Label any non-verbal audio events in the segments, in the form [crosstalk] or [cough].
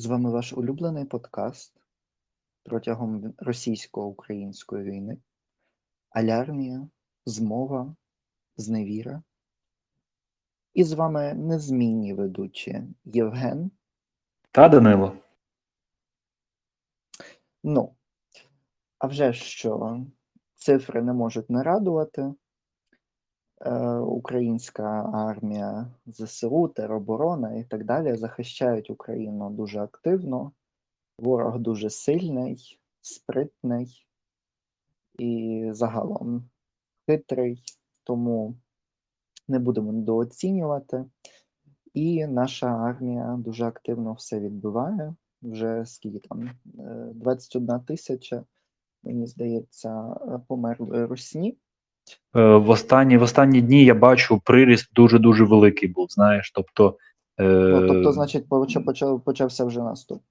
З вами ваш улюблений подкаст протягом російсько-української війни. Алярмія, змова, зневіра. І з вами незмінні ведучі Євген. Та Данило. Ну, а вже що цифри не можуть не радувати. Е, Українська армія, ЗСУ, тероборона і так далі захищають Україну дуже активно. Ворог дуже сильний, спритний і загалом хитрий, тому не будемо недооцінювати. І наша армія дуже активно все відбиває. Вже скільки там 21 тисяча, мені здається, померли русні. Е, в останні в останні дні я бачу приріст дуже дуже великий був. Знаєш, тобто, е... ну, тобто, значить, почав, почався вже наступ.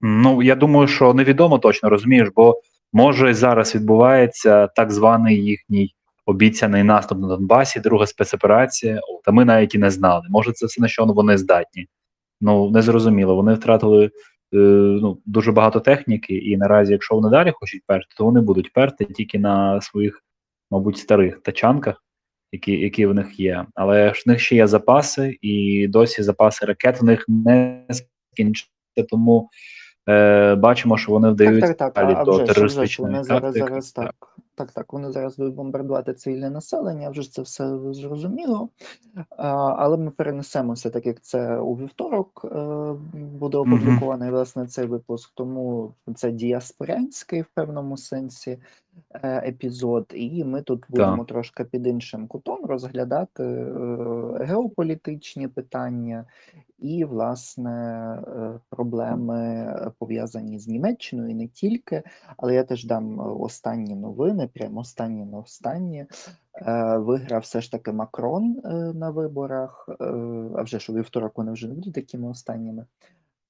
Ну я думаю, що невідомо точно розумієш, бо може зараз відбувається так званий їхній обіцяний наступ на Донбасі, друга спецоперація. Та ми навіть і не знали. Може, це все на що вони здатні. Ну незрозуміло. Вони втратили е, ну, дуже багато техніки, і наразі, якщо вони далі хочуть перти, то вони будуть перти тільки на своїх, мабуть, старих тачанках, які які в них є. Але ж в них ще є запаси, і досі запаси ракет в них не скінчаться, тому е, бачимо, що вони вдають так, так, так. а, до вже, терористичної вони тактики. зараз, зараз так. Так, так, вони зараз будуть бомбардувати цивільне населення, вже це все зрозуміло. А, Але ми перенесемося, так як це у вівторок е, буде опублікований власне цей випуск, тому це діаспорянський в певному сенсі епізод, і ми тут будемо Так. трошки під іншим кутом розглядати е, геополітичні питання і, власне, е, проблеми пов'язані з Німеччиною і не тільки. Але я теж дам останні новини, прямо останні на останні. Е, Виграв все ж таки Макрон е, на виборах. Е, А вже ж у вівторок вони вже не будуть такими останніми.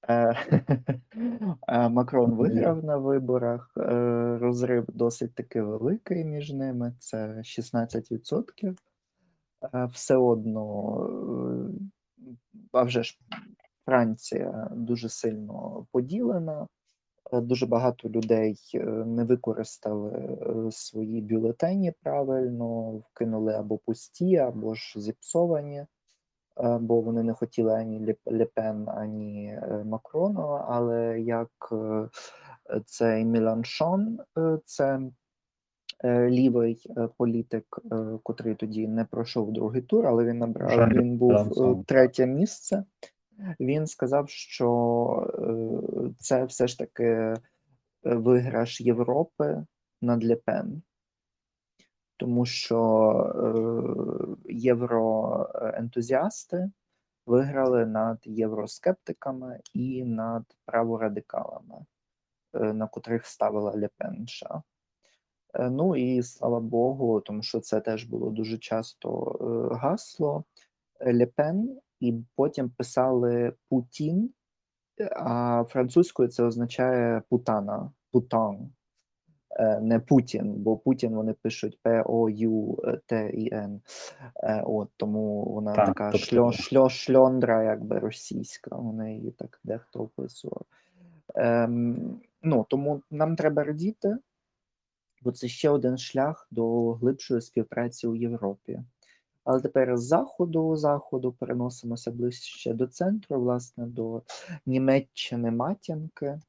Е, [laughs] е, Макрон виграв на виборах. Е, Розрив досить таки великий між ними. Це 16%. Е, Все одно, а вже ж Франція дуже сильно поділена. Дуже багато людей не використали свої бюлетені правильно, вкинули або пусті, або ж зіпсовані, бо вони не хотіли ані Ле- Лепен, ані е, Макрона. Але як е, цей Міланшон, е, це е, лівий е, політик, е, котрий тоді не пройшов другий тур, але він набрав він був е, третє місце. Він сказав, що е, це все ж таки е, виграш Європи над Лепен, тому що е, євроентузіасти виграли над євроскептиками і над праворадикалами, е, на котрих ставила Лепенша. Е, Ну і слава Богу, тому що це теж було дуже часто гасло Лепен, і потім писали Путін, а французькою це означає путана, putain, не Путін, бо Путін вони пишуть П-О-Ю-Т-І-Н. Е, От тому вона Так, така тобто- шльо, шльо, шльондра, якби російська. Вони її так дехто описував. Ем, ну, тому нам треба радіти, бо це ще один шлях до глибшої співпраці у Європі. Але тепер з заходу, заходу переносимося ближче до центру, власне, до Німеччини матінки.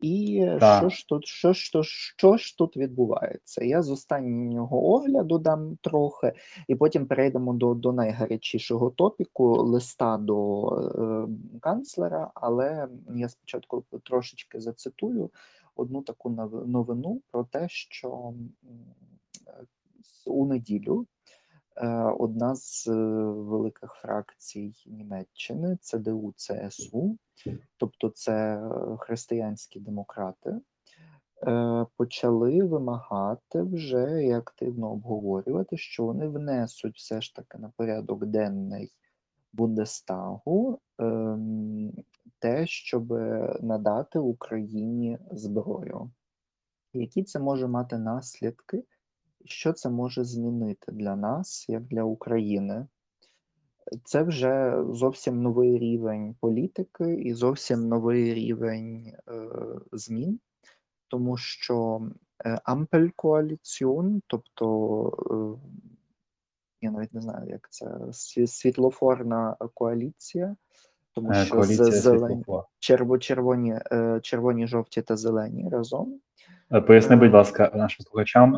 І Так. що ж тут, що то- що ж тут відбувається? Я з останнього огляду дам трохи, і потім перейдемо до, до найгарячішого топіку листа до е, канцлера. Але я спочатку трошечки зацитую одну таку новину про те, що е, у неділю е, одна з е, великих фракцій Німеччини ЦДУ ЦСУ, тобто це е, християнські демократи, е, почали вимагати вже і активно обговорювати, що вони внесуть все ж таки на порядок денний Бундестагу ем, те, щоб надати Україні зброю. Які це може мати наслідки? Що це може змінити для нас, як для України? Це вже зовсім новий рівень політики і зовсім новий рівень, е, змін, тому що, е, Ампель-коаліціон, тобто, е, я навіть не знаю, як це, світлофорна коаліція, тому Е, що з коаліція зелень світлофор. черво червоні, е, червоні, жовті та зелені разом. Е, Поясни, будь ласка, нашим слухачам,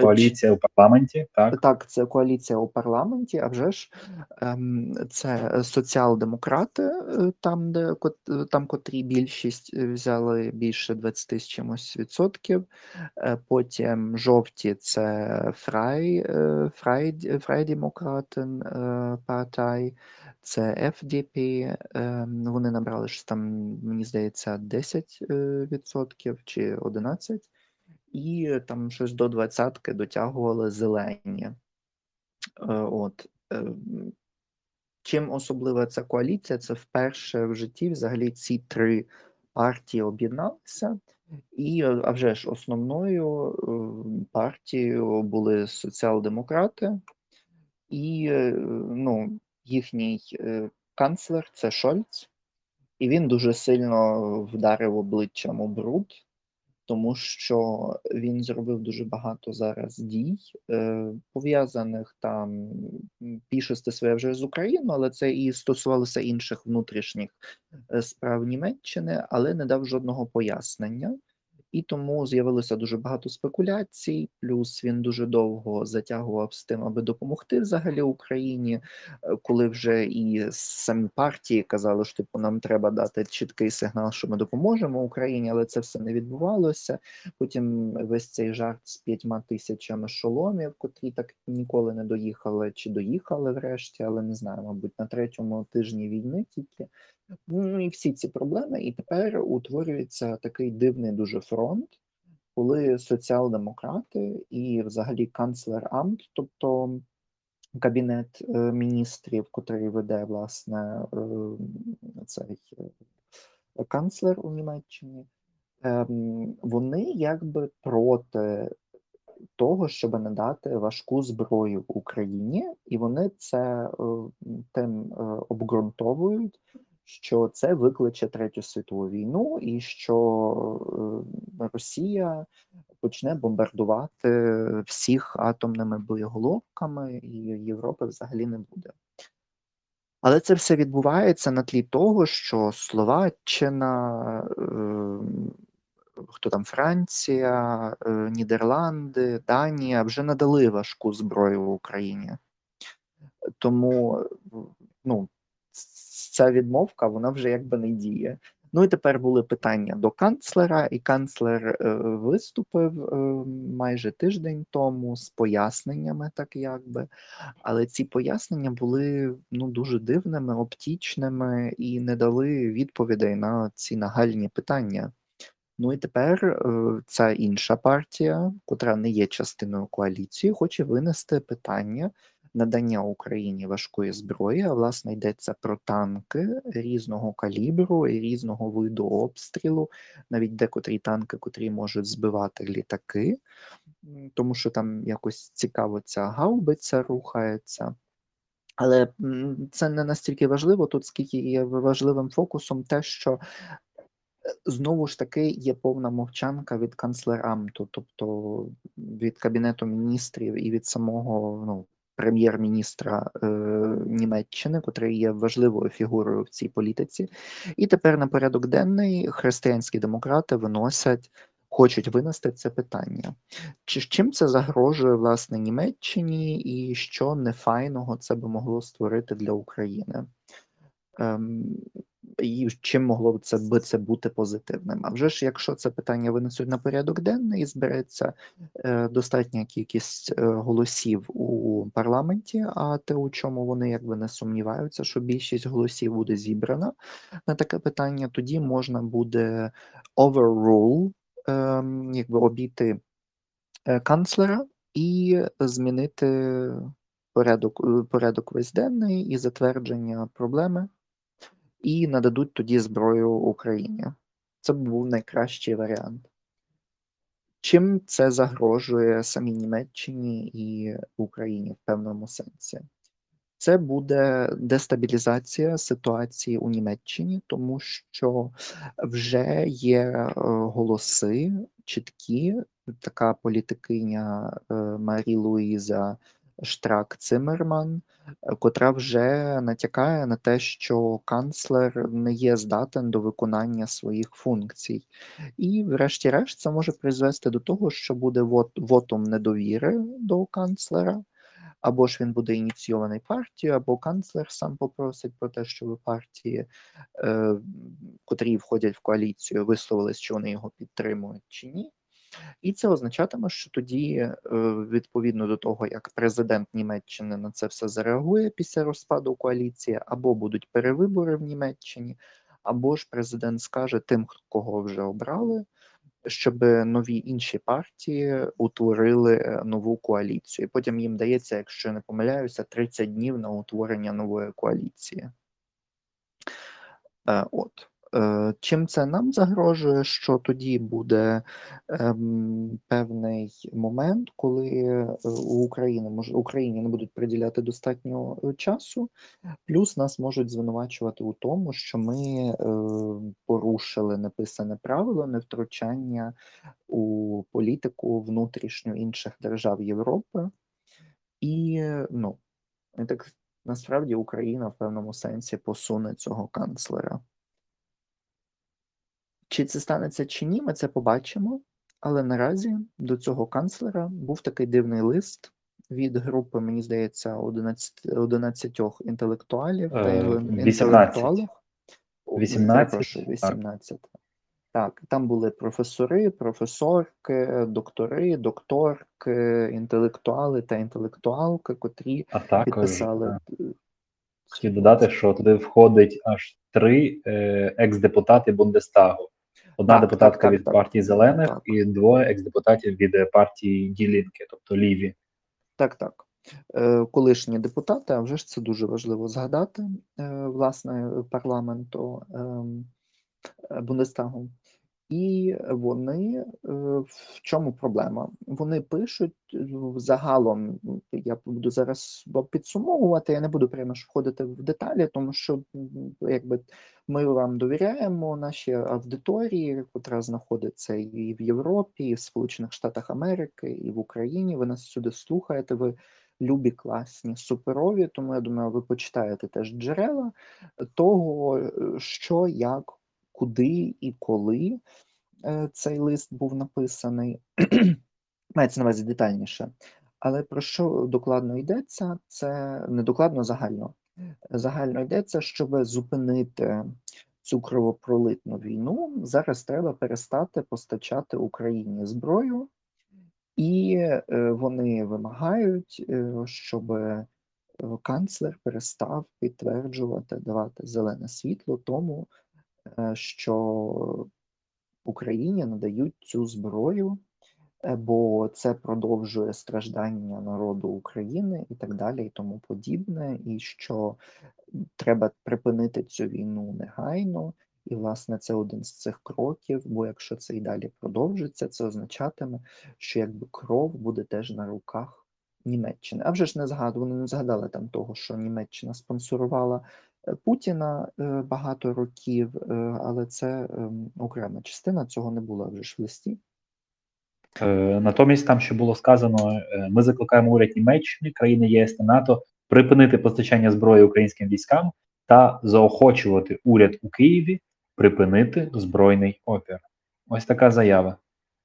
коаліція у парламенті, так? Так, це коаліція у парламенті, а вже ж, ем, це соціал-демократи, там, де там, котрі більшість взяли більше 20 з чимось відсотків. Потім жовті- це Frei Freid Freidemokraten е, Partei, це ФДП, ем, вони набрали щось там, мені здається, 10 е, відсотків чи 11, і там щось до двадцятки дотягували зелені. Е, от, чим особлива ця коаліція? Це вперше в житті взагалі ці 3 партії об'єдналися, і, е, а вже ж основною, е, партією були соціал-демократи, і, е, ну, їхній, е, канцлер- це Шольц, і він дуже сильно вдарив обличчям об бруд, тому що він зробив дуже багато зараз дій, е, пов'язаних там, більшості своєї вже з Україною, але це і стосувалося інших внутрішніх, е, справ Німеччини, але не дав жодного пояснення. І тому з'явилося дуже багато спекуляцій, плюс він дуже довго затягував з тим, аби допомогти взагалі Україні, е, коли вже і самі партії казали, що типу нам треба дати чіткий сигнал, що ми допоможемо Україні, але це все не відбувалося. Потім весь цей жарт з 5 тисячами шоломів, котрі так ніколи не доїхали, чи доїхали врешті, але не знаю, мабуть, на третьому тижні війни тільки. Ну і всі ці проблеми, і тепер утворюється такий дивний дуже фронт, коли соціал-демократи і взагалі канцлер-амт, тобто кабінет, е, міністрів, котрий веде, власне, е, цей, е, канцлер у Німеччині, ем, вони якби проти того, щоби надати важку зброю Україні, і вони це, тим, обґрунтовують, що це викличе Третю світову війну і що, е, Росія почне бомбардувати всіх атомними боєголовками, і Європи взагалі не буде. Але це все відбувається на тлі того, що Словаччина, ем, хто там, Франція, е, Нідерланди, Данія вже надали важку зброю Україні. Тому, ну, ця відмовка, вона вже якби не діє. Ну і тепер були питання до канцлера, і канцлер, е, виступив, е, майже тиждень тому з поясненнями, так якби, але ці пояснення були, ну, дуже дивними, оптічними і не дали відповідей на ці нагальні питання. Ну і тепер, е, ця інша партія, котра не є частиною коаліції, хоче винести питання надання Україні важкої зброї, а власне йдеться про танки різного калібру і різного виду обстрілу, навіть декотрі танки, котрі можуть збивати літаки, тому що там якось цікаво ця гаубиця рухається. Але, це не настільки важливо тут, скільки є важливим фокусом те, що, е, знову ж таки є повна мовчанка від канцлер-амту, тобто від Кабінету Міністрів і від самого, ну, прем'єр-міністра, е, Німеччини, котрий є важливою фігурою в цій політиці. І тепер на порядок денний християнські демократи виносять хочуть винести це питання. Чи чим це загрожує, власне, Німеччині, і що нефайного це би могло створити для України? Ем, і чим могло б це би це бути позитивним? А вже ж, якщо це питання винесуть на порядок денний і збереться, е, достатня кількість, е, голосів у парламенті, а те, у чому вони якби не сумніваються, що більшість голосів буде зібрана на таке питання, тоді можна буде overrule, ем, якби обійти, е, канцлера і змінити порядок, е, порядок весь денний і затвердження проблеми, і нададуть тоді зброю Україні. Це був найкращий варіант. Чим це загрожує самій Німеччині і Україні в певному сенсі? Це буде дестабілізація ситуації у Німеччині, тому що вже є е, голоси чіткі. Така політикиня е, Марі Луїза Штрак Цимерман, е, котра вже натякає на те, що канцлер не є здатен до виконання своїх функцій. І, врешті-решт, це може призвести до того, що буде вот, вотум недовіри до канцлера. Або ж він буде ініційований партією, або канцлер сам попросить про те, щоб партії, е, котрі входять в коаліцію, висловились, що вони його підтримують чи ні. І це означатиме, що тоді, е, відповідно до того, як президент Німеччини на це все зареагує після розпаду коаліції, або будуть перевибори в Німеччині, або ж президент скаже тим, кого вже обрали щоб нові інші партії утворили е, нову коаліцію. Потім їм дається, якщо не помиляюся, 30 днів на утворення нової коаліції. Е, от. Е, чим це нам загрожує, що тоді буде ем, певний момент, коли у України може Україні не будуть приділяти достатньо часу, плюс нас можуть звинувачувати у тому, що ми е, порушили написане правило невтручання у політику внутрішню інших держав Європи, і ну так насправді Україна в певному сенсі посуне цього канцлера. Чи це станеться чи ні, ми це побачимо. Але наразі до цього канцлера був такий дивний лист від групи, мені здається, 11 11 інтелектуалів та Е, інтелектуалів. 18, Перепрошую, 18. Так, там були професори, професорки, доктори, докторки, інтелектуали та інтелектуалки, котрі А також підписали. е, хотів додати, що туди входить аж три е, екс-депутати Бундестагу. Одна Так, депутатка так, так, від так. партії зелених Так. і двоє екс-депутатів від е, партії Ділінки, тобто ліві. Так, так. Е, Колишні депутати, а вже ж це дуже важливо згадати, е, власне, парламенту ем, Бундестагу. І вони е, в чому проблема? Вони пишуть е, загалом. Я буду зараз підсумовувати. Я не буду прямо входити в деталі, тому що якби ми вам довіряємо нашій аудиторії, яка знаходиться і в Європі, і в Сполучених Штатах Америки, і в Україні. Ви нас сюди слухаєте. Ви любі, класні, суперові. Тому я думаю, ви почитаєте теж джерела того, е, що як куди і коли е, цей лист був написаний. [clears throat] Мається на увазі детальніше. Але про що докладно йдеться? Це не докладно загально. Загально йдеться, щоб зупинити цю кровопролитну війну. Зараз треба перестати постачати Україні зброю, і е, вони вимагають, е, щоб канцлер перестав підтверджувати, давати зелене світло тому, що Україні надають цю зброю, е, бо це продовжує страждання народу України і так далі, і тому подібне, і що треба припинити цю війну негайно. І, власне, це один з цих кроків, бо якщо це і далі продовжиться, це означатиме, що якби кров буде теж на руках Німеччини. А вже ж не згадували, не згадали там того, що Німеччина спонсорувала Е, Путіна е, багато років, е, але це ем, окрема частина цього не було вже ж в листі. Натомість, там ще було сказано: ми закликаємо уряд Німеччини, країни ЄС та НАТО припинити постачання зброї українським військам та заохочувати уряд у Києві припинити збройний опір. Ось така заява.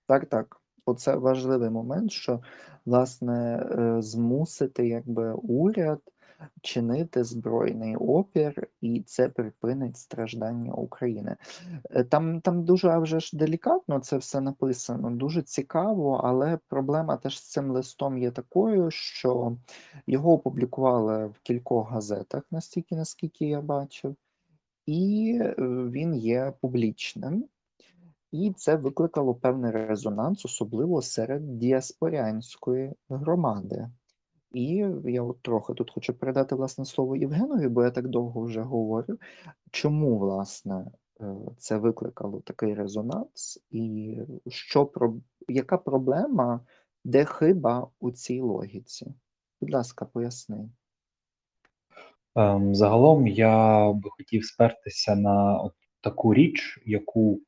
Так, так. Оце важливий момент, що власне змусити якби уряд чинити збройний опір, і це припинить страждання України. Е, там там дуже вже ж делікатно це все написано, дуже цікаво, але проблема теж з цим листом є такою, що його опублікували в кількох газетах, настільки наскільки я бачив, і е, він є публічним. І це викликало певний резонанс, особливо серед діаспорянської громади. І я от трохи тут хочу передати власне слово Євгенові, бо я так довго вже говорю. Чому власне е, це викликало такий резонанс, і що яка проблема, де хиба у цій логіці? Будь ласка, поясни. Ем, загалом я би хотів спертися на от таку річ, яку,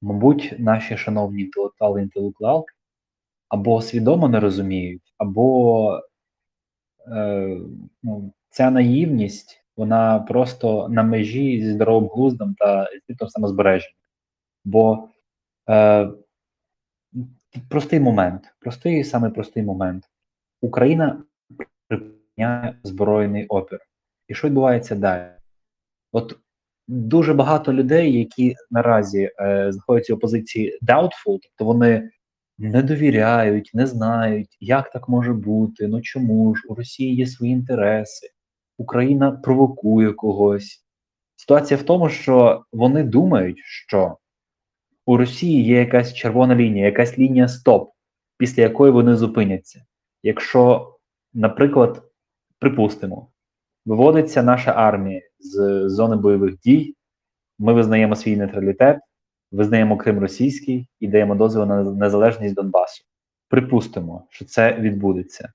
мабуть, наші шановні інтелектуали інтелектуалки або свідомо не розуміють, або ну, ця наївність, вона просто на межі зі здоровим глуздом та інстинктом самозбереження. Бо е, простий момент, простий самий простий момент. Україна припиняє збройний опір. І що відбувається далі? От дуже багато людей, які наразі е, знаходяться в позиції doubtful, тобто вони не довіряють, не знають, як так може бути, ну чому ж у Росії є свої інтереси, Україна провокує когось. Ситуація в тому, що вони думають, що у Росії є якась червона лінія, якась лінія стоп, після якої вони зупиняться. Якщо, наприклад, припустимо, виводиться наша армія з зони бойових дій, ми визнаємо свій нейтралітет, визнаємо Крим російський і даємо дозвіл на незалежність Донбасу. Припустимо, що це відбудеться.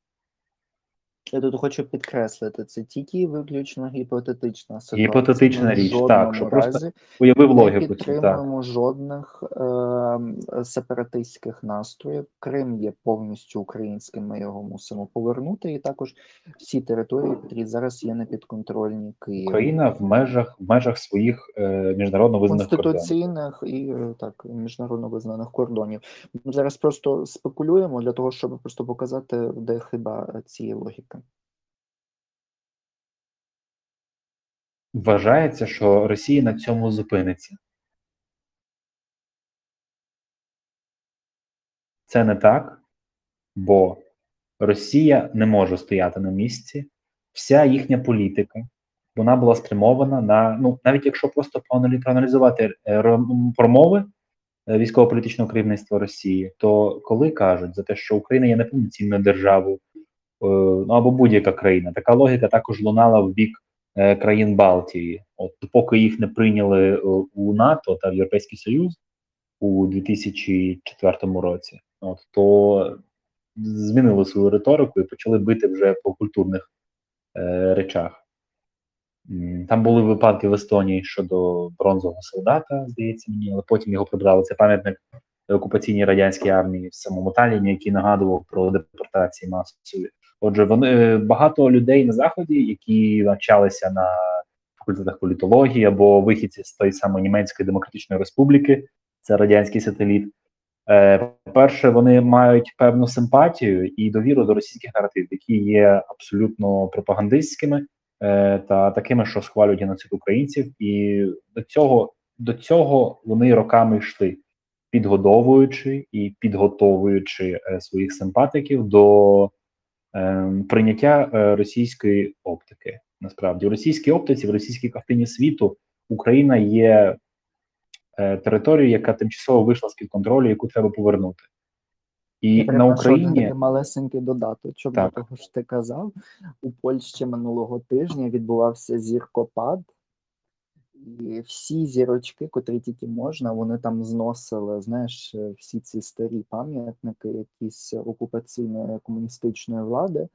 Я тут хочу підкреслити, це тільки виключно гіпотетична ситуація. Гіпотетична річ, так, що просто Уявив логіку. Так. підтримуємо жодних е, сепаратистських настроїв. Крим є повністю українським, ми його мусимо повернути. І також всі території, які зараз є непідконтрольні Києву. Україна в межах в межах своїх е, міжнародно визнаних кордонів. і е, так міжнародно визнаних кордонів. Ми зараз просто спекулюємо для того, щоб просто показати, де хиба цієї логіки. Вважається, що Росія на цьому зупиниться. Це не так, бо Росія не може стояти на місці. Вся їхня політика вона була спрямована на ну навіть якщо просто проаналізувати е, промови е, військово-політичного керівництва Росії, то коли кажуть за те, що Україна є неповноцінною державою, ну або будь-яка країна, така логіка також лунала в бік е, країн Балтії. От поки їх не прийняли е, у НАТО та в Європейський Союз у 2004 році, от то змінили свою риторику і почали бити вже по культурних е, речах. Там були випадки в Естонії щодо бронзового солдата, здається мені, але потім його прибрали. Це пам'ятник окупаційній радянській армії в самому Талліні, який нагадував про депортації масові. Отже, вони е, багато людей на заході, які навчалися на факультетах політології або вихідці з тої самої німецької демократичної республіки, це радянський сателіт. Е, По-перше, вони мають певну симпатію і довіру до російських наративів, які є абсолютно пропагандистськими е, та такими, що схвалюють геноцид українців, і до цього до цього вони роками йшли, підгодовуючи і підготовуючи своїх симпатиків до прийняття е, російської оптики. Насправді, в російській оптиці, в російській картині світу Україна є е, територією, яка тимчасово вийшла з під контролю, яку треба повернути. І Я на Україні такий малесенький додаток. До того ж ти казав, у Польщі минулого тижня відбувався зіркопад, і всі зірочки, котрі тільки можна, вони там зносили, знаєш, е, всі ці старі пам'ятники, якісь окупаційної комуністичної влади.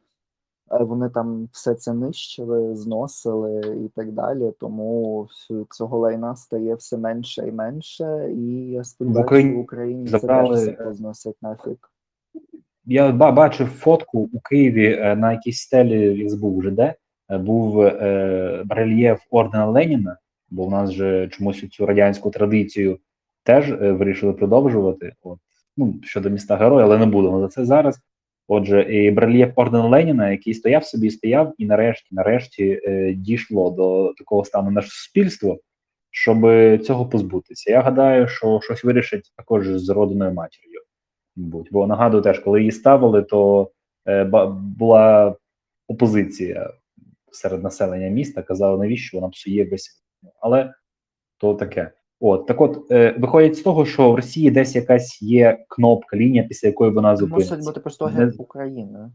Е, Вони там все це нищили, зносили і так далі. Тому цього лайна стає все менше і менше. І я сподіваюся, Україні в Україні це забрали- теж все позносять нафіг. Я бачив фотку у Києві е, на якійсь стелі, я забув вже де, е, був е, рельєф ордена Леніна, бо в нас же чомусь цю радянську традицію теж е, вирішили продовжувати. От. Ну, щодо міста героя, але не будемо за це зараз. Отже, і рельєф ордена Леніна, який стояв собі, стояв, і нарешті, нарешті е, дійшло до такого стану наше суспільство, щоб цього позбутися. Я гадаю, що щось вирішить також з родиною матір'ю. Мабуть, бо нагадую теж, коли її ставили, то е, була опозиція серед населення міста, казали, навіщо вона псує весь. Але то таке. От так, от е, виходить з того, що в Росії десь якась є кнопка, лінія, після якої вона Мусить бути просто герб України.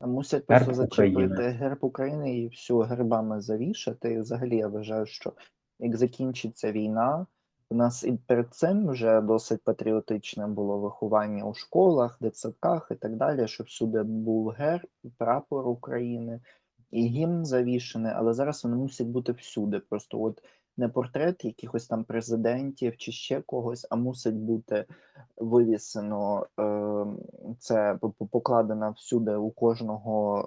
Мусять Герб просто зачепити України. герб України і всю гербами завішати. І взагалі я вважаю, що як закінчиться війна, у нас і перед цим вже досить патріотичне було виховання у школах, дитсадках і так далі, щоб всюди був герб, прапор України. І гімн завішений, але зараз вони мусять бути всюди. Просто от не портрет якихось там президентів чи ще когось, а мусить бути вивісено е, це по- по- покладено всюди у кожного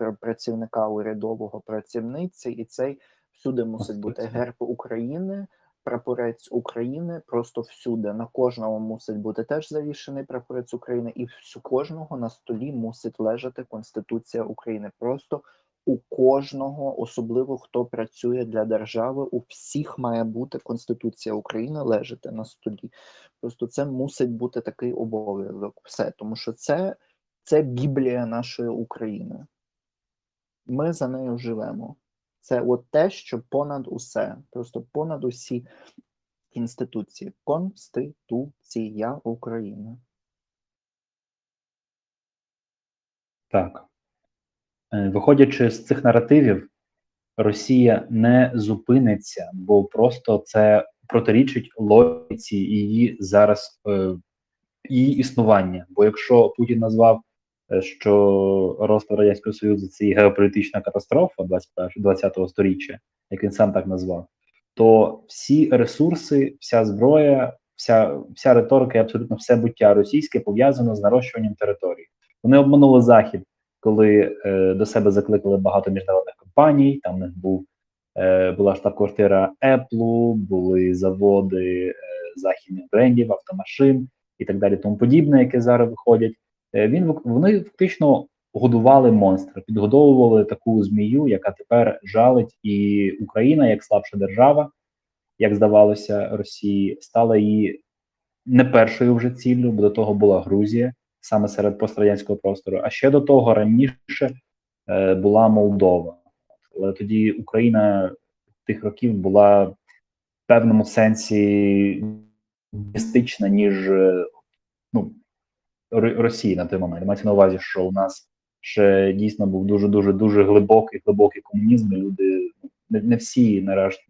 е, працівника урядового працівниці, і цей всюди мусить бути герб України. Прапорець України просто всюди. На кожному мусить бути теж завішений прапорець України, і всю кожного на столі мусить лежати Конституція України. Просто у кожного, особливо хто працює для держави, у всіх має бути Конституція України лежати на столі. Просто це мусить бути такий обов'язок. Все, тому що це, це Біблія нашої України. Ми за нею живемо. Це от те, що понад усе, просто понад усі інституції. Конституція України. Так. Е, Виходячи з цих наративів, Росія не зупиниться, бо просто це протирічить логіці її зараз е, її існування. Бо якщо Путін назвав, що розпад Радянського Союзу це є геополітична катастрофа 20-го сторіччя, як він сам так назвав, то всі ресурси, вся зброя, вся, вся риторика і абсолютно все буття російське пов'язано з нарощуванням території. Вони обманули захід, коли е, до себе закликали багато міжнародних компаній. Там в них був е, була штаб-квартира Apple, були заводи е, західних брендів, автомашин і так далі, тому подібне, яке зараз виходять. Е, він вони фактично годували монстра, підгодовували таку змію, яка тепер жалить, і Україна, як слабша держава, як здавалося, Росії, стала її не першою вже ціллю, бо до того була Грузія, саме серед пострадянського простору. А ще до того раніше е, була Молдова. Але тоді Україна тих років була в певному сенсі містична, ніж е, ну, Росії на той момент. Мається на увазі, що у нас ще дійсно був дуже дуже дуже глибокий глибокий комунізм. і Люди не, не всі нарешті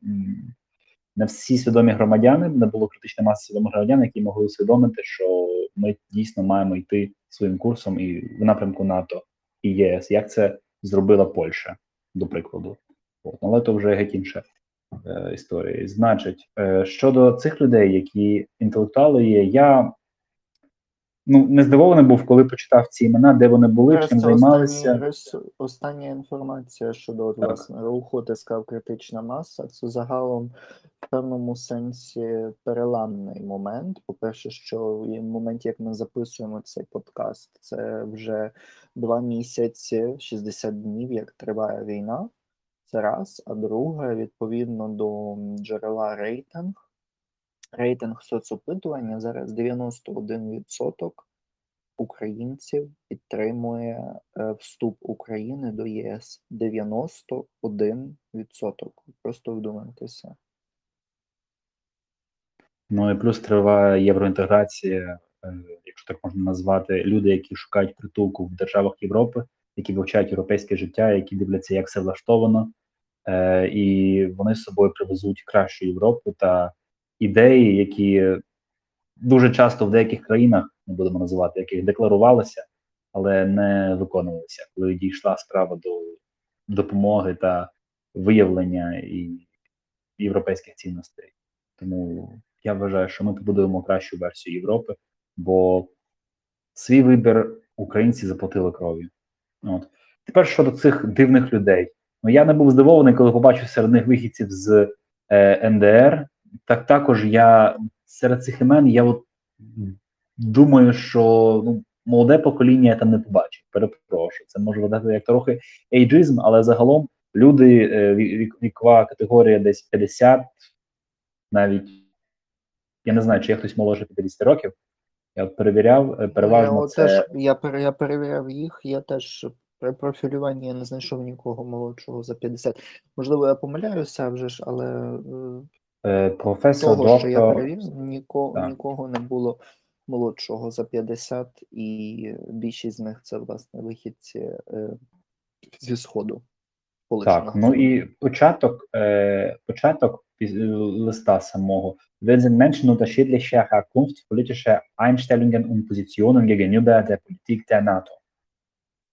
не всі свідомі громадяни, не було критичної маси свідомих громадян, які могли усвідомити, що ми дійсно маємо йти своїм курсом і в напрямку НАТО і ЄС. Як це зробила Польща, до прикладу. От, але то вже геть інша е, історія. Значить, е, щодо цих людей, які інтелектуали є, я ну не здивований був, коли почитав ці імена, де вони були, Зараз чим займалися. останній рес- Остання інформація щодо власне руху, ти сказав критична маса. Це загалом в певному сенсі переламний момент. По-перше, що в моменті, як ми записуємо цей подкаст, це вже два місяці, 60 днів, як триває війна. Це раз. А друге, відповідно до джерела рейтинг. Рейтинг соцопитування зараз 91% українців підтримує е, вступ України до ЄС 91%. Просто вдумайтеся. Ну і плюс триває євроінтеграція, е, якщо так можна назвати, люди, які шукають притулку в державах Європи, які вивчають європейське життя, які дивляться, як все влаштовано, е, і вони з собою привезуть кращу Європу та ідеї, які дуже часто в деяких країнах, не будемо називати, яких декларувалися, але не виконувалися, коли дійшла справа до допомоги та виявлення і європейських цінностей. Тому я вважаю, що ми побудуємо кращу версію Європи, бо свій вибір українці заплатили кров'ю. От тепер щодо цих дивних людей. Ну я не був здивований, коли побачив серед них вихідців з е, НДР. Так також я серед цих імен я от думаю, що ну, молоде покоління я там не побачив. Перепрошую, це може видати як трохи ейджизм, але загалом люди е, вік- вікова категорія десь 50, навіть я не знаю, чи є хтось молодше 50 років. Я от перевіряв, е, переважно я, це теж, я, я перевіряв їх, я теж при профілюванні я не знайшов нікого молодшого за 50. Можливо, я помиляюся вже ж, але е, професор, того, що я доктор. перевів, нікого, Так. нікого не було молодшого за 50, і більшість з них це власне вихідці е, зі сходу. Так, ну і початок, е, початок е, листа самого. Wir sind Menschen unterschiedlicher Herkunft, politischer Einstellungen und Positionen gegenüber der Politik der NATO.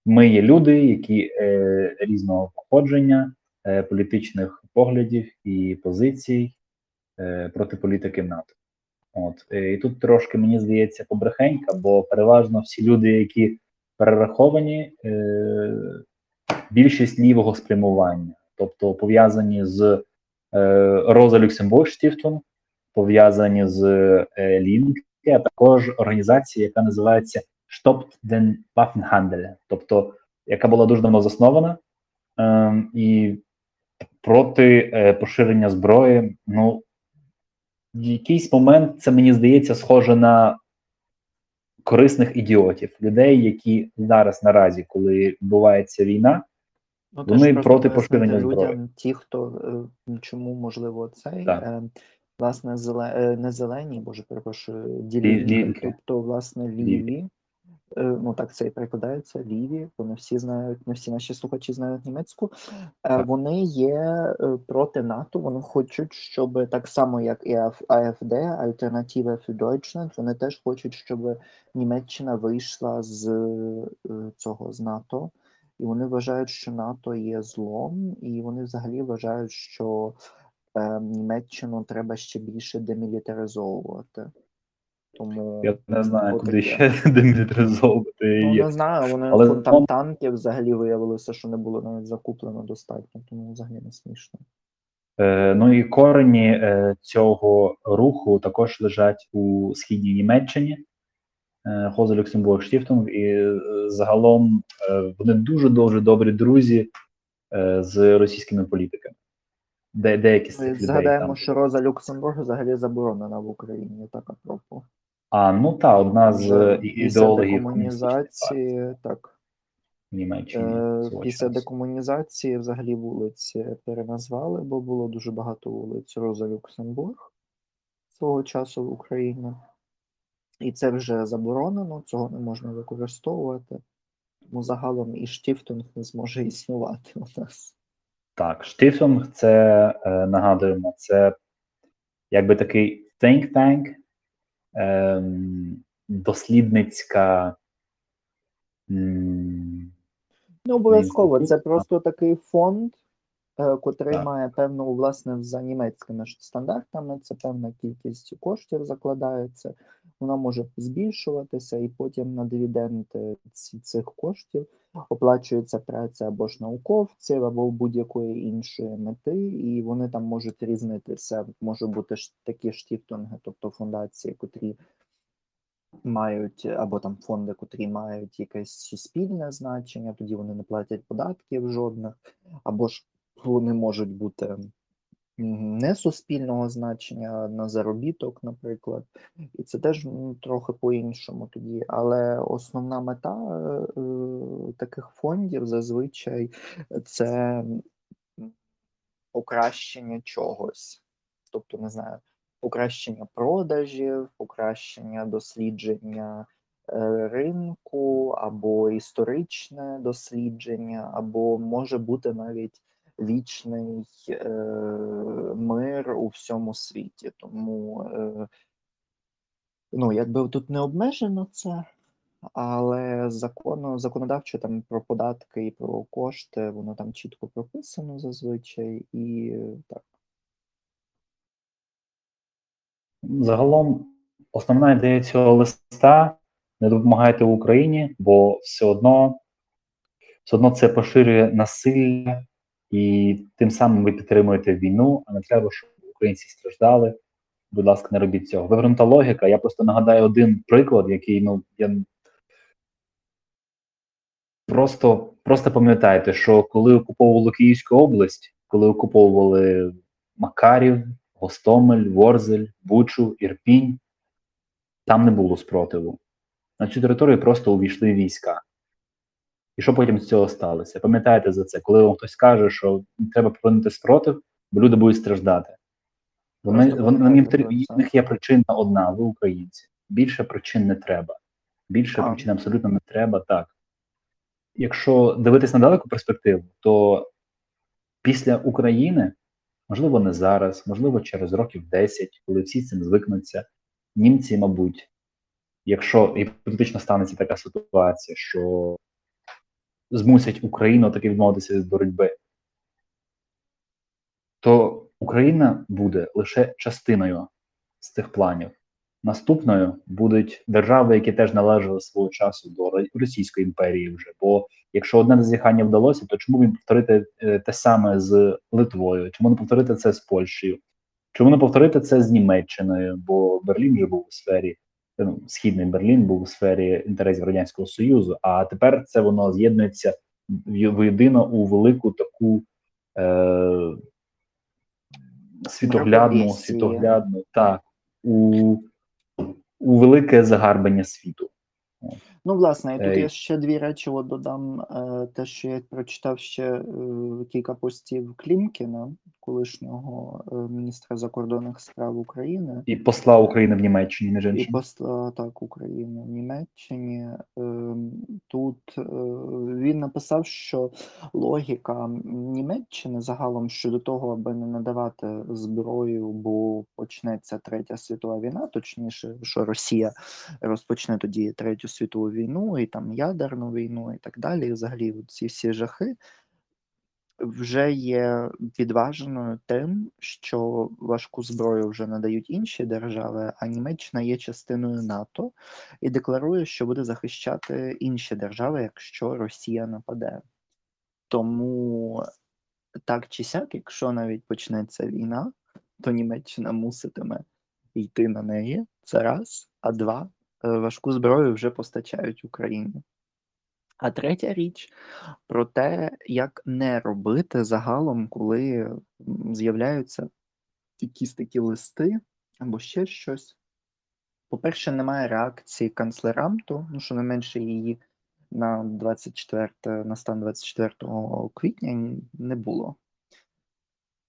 ми є люди, які е, різного походження, е, політичних поглядів і позицій е, проти політики НАТО. От е, і тут трошки мені здається побрехенька, бо переважно всі люди, які перераховані, е, більшість лівого спрямування, тобто пов'язані з е, Роза Люксембург Штіфтун, пов'язані з е, а також організація, яка називається Stoppt den Waffenhandel, тобто яка була дуже давно заснована е, і проти е, поширення зброї. Ну в якийсь момент це мені здається схоже на корисних ідіотів, людей, які зараз наразі, коли відбувається війна, Ну, Вони проти поширення зброї. людям, ті, хто е, чому можливо цей Так. е, власне зеле, е, не зелені, боже, перепрошую, ділі, тобто власне Ліві. Е, Ну так це і перекладається ліві. Вони всі знають, не всі наші слухачі знають німецьку. Е, Вони є е, проти НАТО. Вони хочуть, щоб так само як і АФ- АФД, Альтернатива für Deutschland, вони теж хочуть, щоб Німеччина вийшла з цього з НАТО. І вони вважають, що НАТО є злом, і вони взагалі вважають, що е, Німеччину треба ще більше демілітаризовувати. Тому я не знаю, куди отаке. ще [laughs] демілітаризовувати Ну, не знаю, вони Але там танків взагалі виявилося, що не було навіть закуплено достатньо, тому взагалі не смішно. Е, ну і корені е, цього руху також лежать у східній Німеччині. Е, Люксембург Штіфтунг, і е, загалом е, вони дуже дуже добрі друзі е, з російськими політиками. Де, деякі з Ми цих людей згадаємо, там. що Роза Люксембург взагалі заборонена в Україні, так апропо. А ну та одна з е, ідеологів декомунізації, так. Німеччині. Е, Після декомунізації взагалі вулиці переназвали, бо було дуже багато вулиць Роза Люксембург свого часу в Україні. І це вже заборонено, цього не можна використовувати. Тому загалом і штіфтинг не зможе існувати у нас. Так, Штифтунг, це е, нагадуємо, це якби такий think tank, дослідницька. м, Не обов'язково, це просто такий фонд, котрий Так. має певну, власне, за німецькими стандартами, це певна кількість коштів закладається, вона може збільшуватися, і потім на дивіденди цих коштів оплачується праця або ж науковців, або будь-якої іншої мети, і вони там можуть різнитися. Може бути ж такі штіфтунги, тобто фундації, котрі мають або там фонди, котрі мають якесь суспільне значення, тоді вони не платять податків жодних, або ж вони можуть бути не суспільного значення на заробіток, наприклад, і це теж трохи по-іншому тоді. Але основна мета е, таких фондів зазвичай це покращення чогось. Тобто, не знаю, покращення продажів, покращення дослідження е, ринку, або історичне дослідження, або може бути навіть вічний е, мир у всьому світі. Тому е, ну, якби тут не обмежено це, але закону, законодавчо там про податки і про кошти, воно там чітко прописано зазвичай, і так. Загалом, основна ідея цього листа не допомагайте Україні, бо все одно, все одно це поширює насилля, і тим самим ви підтримуєте війну, а не треба, щоб українці страждали. Будь ласка, не робіть цього. Вивернута логіка. Я просто нагадаю один приклад, який ну я просто, просто пам'ятайте, що коли окуповували Київську область, коли окуповували Макарів, Гостомель, Ворзель, Бучу, Ірпінь, там не було спротиву. На цю територію просто увійшли війська. І що потім з цього сталося? Пам'ятайте за це, коли вам хтось каже, що треба припинити спротив, бо люди будуть страждати. Вони, вони, в них є причина одна, ви українці. Більше причин не треба. Більше А. причин абсолютно не треба, так. Якщо дивитись на далеку перспективу, то після України, можливо, не зараз, можливо, через років 10, коли всі з цим звикнуться, німці, мабуть, якщо гіпотетично станеться така ситуація, що змусять Україну таки відмовитися від боротьби, то Україна буде лише частиною з цих планів. Наступною будуть держави, які теж належали свого часу до Російської імперії, вже бо якщо одне зазіхання вдалося, то чому не повторити е, те саме з Литвою? Чому не повторити це з Польщею? Чому не повторити це з Німеччиною? Бо Берлін вже був у сфері ну, східний Берлін був у сфері інтересів радянського союзу. А тепер це воно з'єднується воєдино у велику таку е, світоглядну, світоглядну так у, у велике загарбання світу. Ну, власне, і тут я ще дві речі от додам. Е, те, що я прочитав ще е, кілька постів Клімкіна, колишнього е, міністра закордонних справ України, і посла України в Німеччині, між іншим. І посла так України в Німеччині. Ем, тут він написав, що логіка Німеччини загалом щодо того, аби не надавати зброю, бо почнеться третя світова війна, точніше, що Росія розпочне тоді третю світову війну, і там ядерну війну, і так далі. І взагалі ці всі жахи вже є відваженою тим, що важку зброю вже надають інші держави, а Німеччина є частиною НАТО і декларує, що буде захищати інші держави, якщо Росія нападе. Тому так чи сяк, якщо навіть почнеться війна, то Німеччина муситиме йти на неї. Це раз, а два важку зброю вже постачають Україні. А третя річ про те, як не робити загалом, коли з'являються якісь такі листи або ще щось. По-перше, немає реакції канцлерамту, ну що не менше її на 24, на стан 24 квітня не було.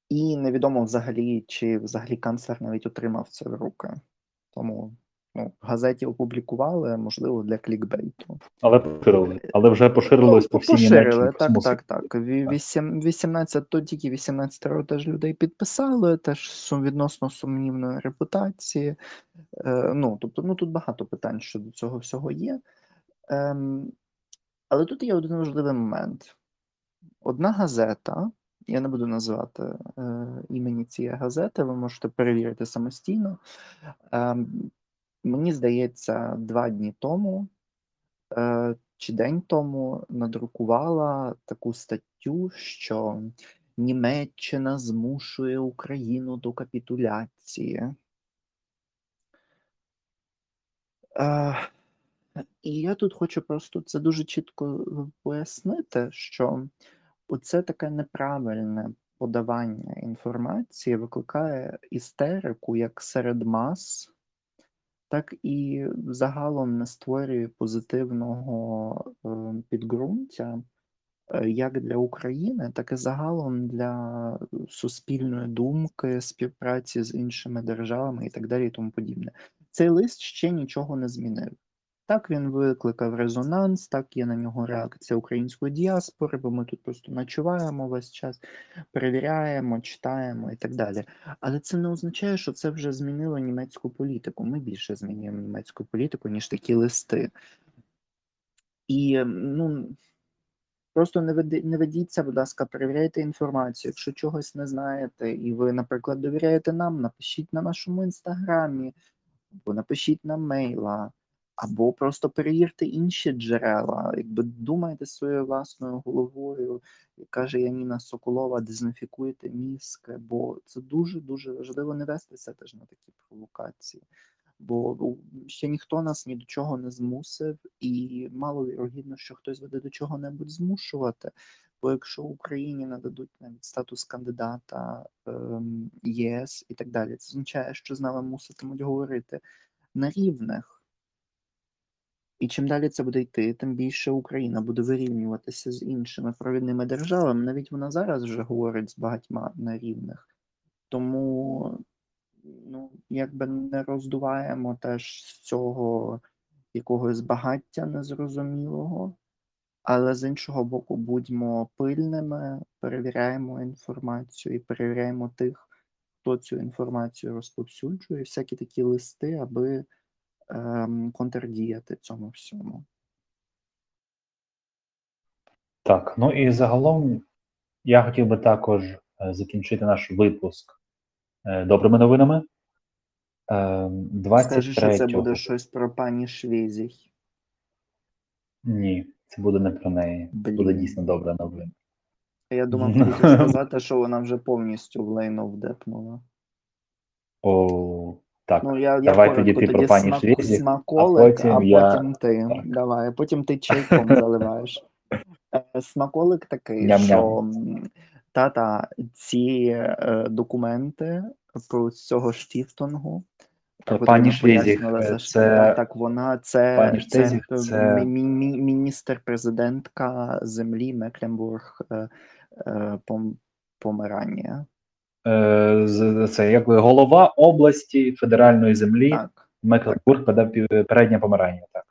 І невідомо взагалі, чи взагалі канцлер навіть отримав це в руки. Тому ну, в газеті опублікували, можливо, для клікбейту. Але поширили. Але вже поширилось ну, по всій. Поширили, так, так, так. 18, то тільки 18 років теж людей підписали, теж відносно сумнівної репутації. Е, ну, тобто, ну тут багато питань щодо цього всього є. Ем, але тут є один важливий момент. Одна газета, я не буду називати е, імені цієї газети, ви можете перевірити самостійно. Е, Мені здається, два дні тому е, чи день тому надрукувала таку статтю, що Німеччина змушує Україну до капітуляції. Е, і я тут хочу просто це дуже чітко пояснити, що оце таке неправильне подавання інформації викликає істерику як серед мас так і загалом не створює позитивного е, підґрунтя е, як для України, так і загалом для суспільної думки, співпраці з іншими державами і так далі, і тому подібне. Цей лист ще нічого не змінив. Так він викликав резонанс, так є на нього реакція української діаспори, бо ми тут просто ночуваємо весь час, перевіряємо, читаємо і так далі. Але це не означає, що це вже змінило німецьку політику. Ми більше змінюємо німецьку політику, ніж такі листи. І ну. Просто не веди, не ведіться, будь ласка, перевіряйте інформацію. Якщо чогось не знаєте, і ви, наприклад, довіряєте нам, напишіть на нашому інстаграмі, або напишіть на мейла. Або просто перевірте інші джерела, якби думайте своєю власною головою, як каже Яніна Соколова, дезінфікуйте мізки, бо це дуже-дуже важливо не вестися теж на такі провокації. Бо ще ніхто нас ні до чого не змусив, і мало вірогідно, що хтось буде до чого-небудь змушувати. Бо якщо Україні нададуть навіть статус кандидата ем, ЄС і так далі, це означає, що з нами муситимуть говорити на рівних. І чим далі це буде йти, тим більше Україна буде вирівнюватися з іншими провідними державами. Навіть вона зараз вже говорить з багатьма на рівних. Тому ну, якби не роздуваємо теж з цього якогось багаття незрозумілого, але з іншого боку, будьмо пильними, перевіряємо інформацію і перевіряємо тих, хто цю інформацію розповсюджує, всякі такі листи, аби контрдіяти цьому всьому. Так, ну і загалом я хотів би також е, закінчити наш випуск е, добрими новинами. Е, Скажи, що це буде щось про пані Швєзіх. Ні, це буде не про неї. Це буде дійсно добра новина. Я думав, ти хотів [laughs] сказати, що вона вже повністю в лайно вдепнула. О, так. Ну, я, я Давай коротко, тоді ти про пані смак- Швєзіх, смаколик, а а потім потім, я- ти. Так. Давай, потім ти чайком заливаєш. Е, Смаколик такий, Ням-ням. що та-та, ці е, документи про цього штіфтингу. Про пані що- це- так вона це, пані це, Штезіх, е, це- мі- мі- міністр-президентка землі Мекленбург е, е, Пом- Померанія. З- це якби голова області федеральної землі Так. Мекленбург, Педа- передня Померання. Так.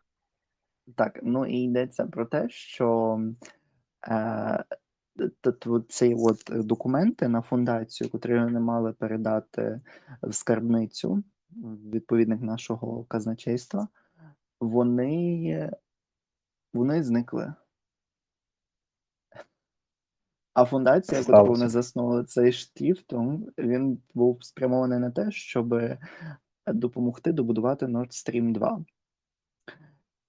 Так, ну і йдеться про те, що е, ці от е, документи на фундацію, котрі вони мали передати в скарбницю в відповідник нашого казначейства, вони, вони зникли. А фундація, яку вони заснули, цей штіфтом, він був спрямований на те, щоб допомогти добудувати Nord Stream 2.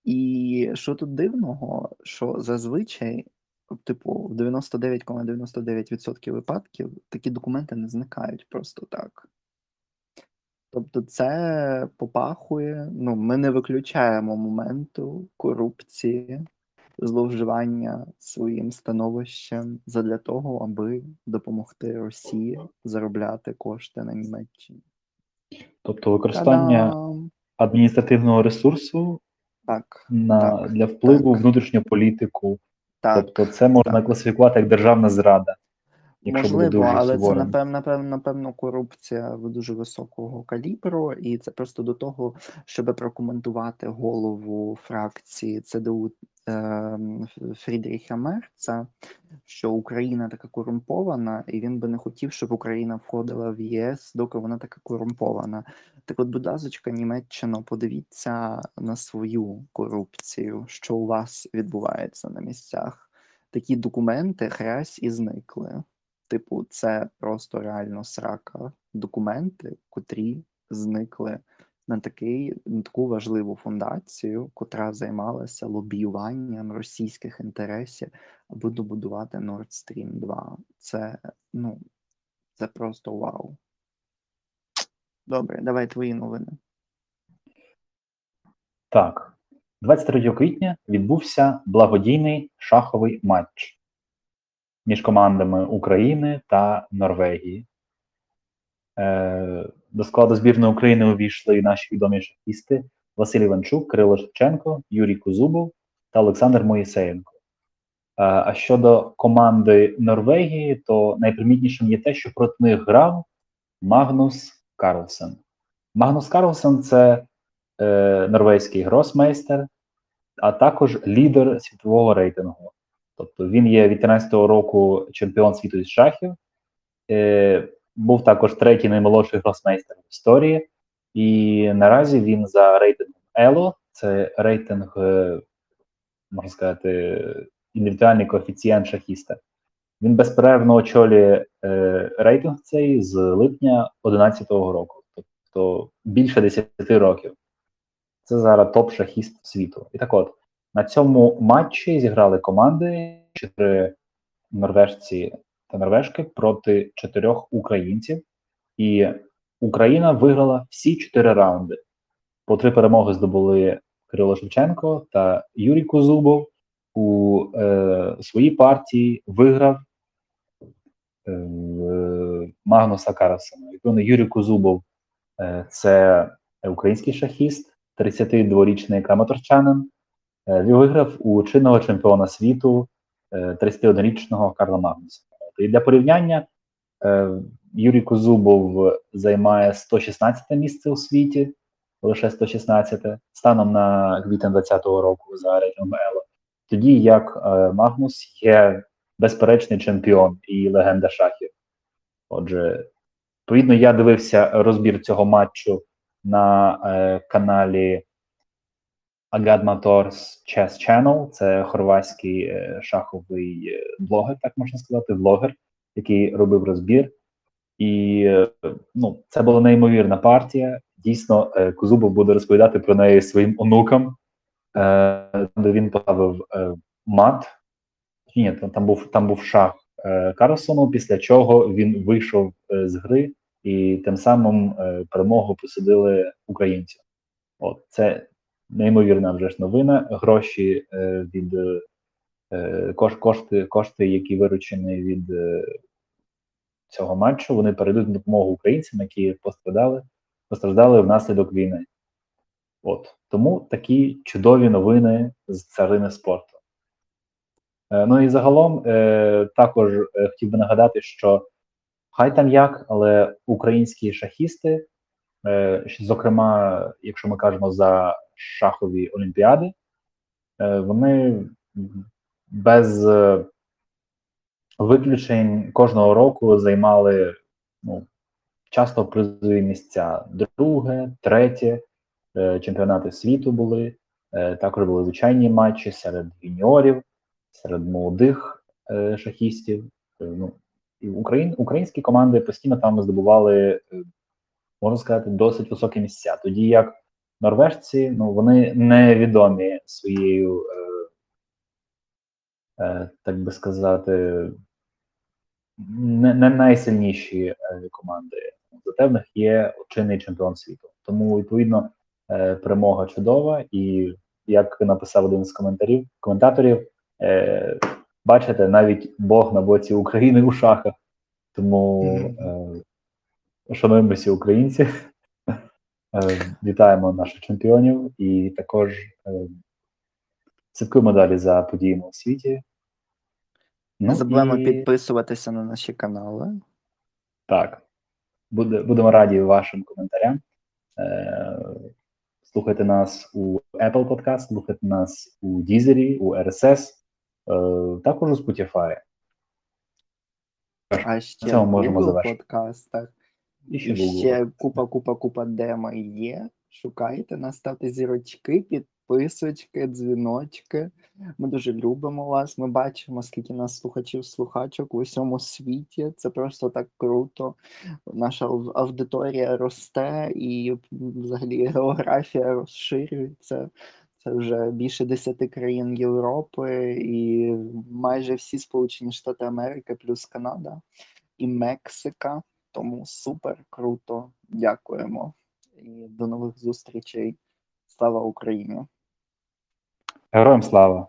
І що тут дивного, що зазвичай, типу, в 99,99% випадків такі документи не зникають просто так. Тобто, це попахує, ну, ми не виключаємо моменту корупції, зловживання своїм становищем задля того, аби допомогти Росії заробляти кошти на Німеччині. Тобто використання Та-дам! адміністративного ресурсу Так, на, так, для впливу так. внутрішню політику. так. тобто це можна так. класифікувати як державна зрада. Якщо буде Можливо, дуже але це суворим. напевно, напевно, напевно, корупція дуже високого калібру, і це просто до того, щоб прокоментувати голову фракції ЦДУ ем, Фрідріха Мерца, що Україна така корумпована, і він би не хотів, щоб Україна входила в ЄС, доки вона така корумпована. Так от, будь ласка, Німеччина, подивіться на свою корупцію, що у вас відбувається на місцях. Такі документи хрясь і зникли. Типу, це просто реально срака. Документи, котрі зникли на такий, на таку важливу фундацію, котра займалася лобіюванням російських інтересів, аби добудувати Nord Stream 2. Це, ну, це просто вау. Добре, давай твої новини. Так, 23 квітня відбувся благодійний шаховий матч між командами України та Норвегії. Е, до складу збірної України увійшли наші відомі шахісти Василь Іванчук, Кирило Шевченко, Юрій Кузубов та Олександр Моїсеєнко. Е, а щодо команди Норвегії, то найпримітнішим є те, що проти них грав Магнус Карлсен. Магнус Карлсен це е, норвезький гросмейстер, а також лідер світового рейтингу. Тобто він є від 13-го року чемпіон світу із шахів, е, був також третій наймолодший гросмейстер в історії, і наразі він за рейтингом ELO, це рейтинг, е, можна сказати, індивідуальний коефіцієнт шахіста. Він безперервно очолює е, рейтинг цей з липня 2011 року, тобто більше 10 років. Це зараз топ-шахіст світу. І так от, на цьому матчі зіграли команди: чотири норвежці та норвежки проти чотирьох українців. І Україна виграла всі чотири раунди. По три перемоги здобули Кирило Шевченко та Юрій Козубов. У е, своїй партії виграв е, Магнуса Карлсена. Відповідно, Юрій Козубов е, це український шахіст, 32-річний краматорчанин. Е, Він виграв у чинного чемпіона світу е, 31-річного Карла Магнуса. І для порівняння е, Юрій Козубов займає 116 місце у світі, лише 116 станом на квітень 2020 року за рейтингом Ело. Тоді як е, Магнус є безперечний чемпіон і легенда шахів. Отже, відповідно, я дивився розбір цього матчу на е, каналі Agadmators Chess Channel, це хорватський е, шаховий е, блогер, так можна сказати, блогер, який робив розбір. І е, ну, це була неймовірна партія. Дійсно, Кузубов буде розповідати про неї своїм онукам, де він поставив мат. Ні, там, був там був шах Карлсону, після чого він вийшов з гри і тим самим перемогу присудили українцю. От це неймовірна вже ж новина. Гроші е, від е, кош, кошти, кошти, які виручені від е, цього матчу, вони перейдуть на допомогу українцям, які пострадали, постраждали внаслідок війни. От тому такі чудові новини з царини спорту. Ну і загалом також хотів би нагадати, що хай там як, але українські шахісти, зокрема, якщо ми кажемо за шахові олімпіади, е, вони без е, виключень кожного року займали ну, часто призові місця. Друге, третє, е, чемпіонати світу були. Також були звичайні матчі серед юніорів, серед молодих шахістів. Ну, Україн, українські команди постійно там здобували, можна сказати, досить високі місця. Тоді як норвежці, ну вони невідомі своєю, е, е, так би сказати, не, не найсильніші е, команди. Зате в них є чинний чемпіон світу. Тому, відповідно, е, перемога чудова. І як написав один з коментарів, коментаторів, е, бачите, навіть Бог на боці України у шахах. Тому е, шануємо всі українці. Е, Вітаємо наших чемпіонів і також е, слідкуємо далі за подіями у світі. Не забуваємо і- підписуватися на наші канали. Так. Буде, будемо раді вашим коментарям. Е, слухайте нас у Apple Podcast, слухайте нас у Deezer, у RSS, також у Spotify. А ще в можемо завершити. І ще І Google. ще купа, купа, купа демо є. Шукайте нас, ставте зірочки, підписочки, дзвіночки. Ми дуже любимо вас. Ми бачимо, скільки нас слухачів, слухачок в усьому світі. Це просто так круто. Наша ау- аудиторія росте і взагалі географія розширюється. Це вже більше 10 країн Європи і майже всі Сполучені Штати Америки, плюс Канада і Мексика. Тому супер круто. Дякуємо. І до нових зустрічей. Слава Україні! Героям слава!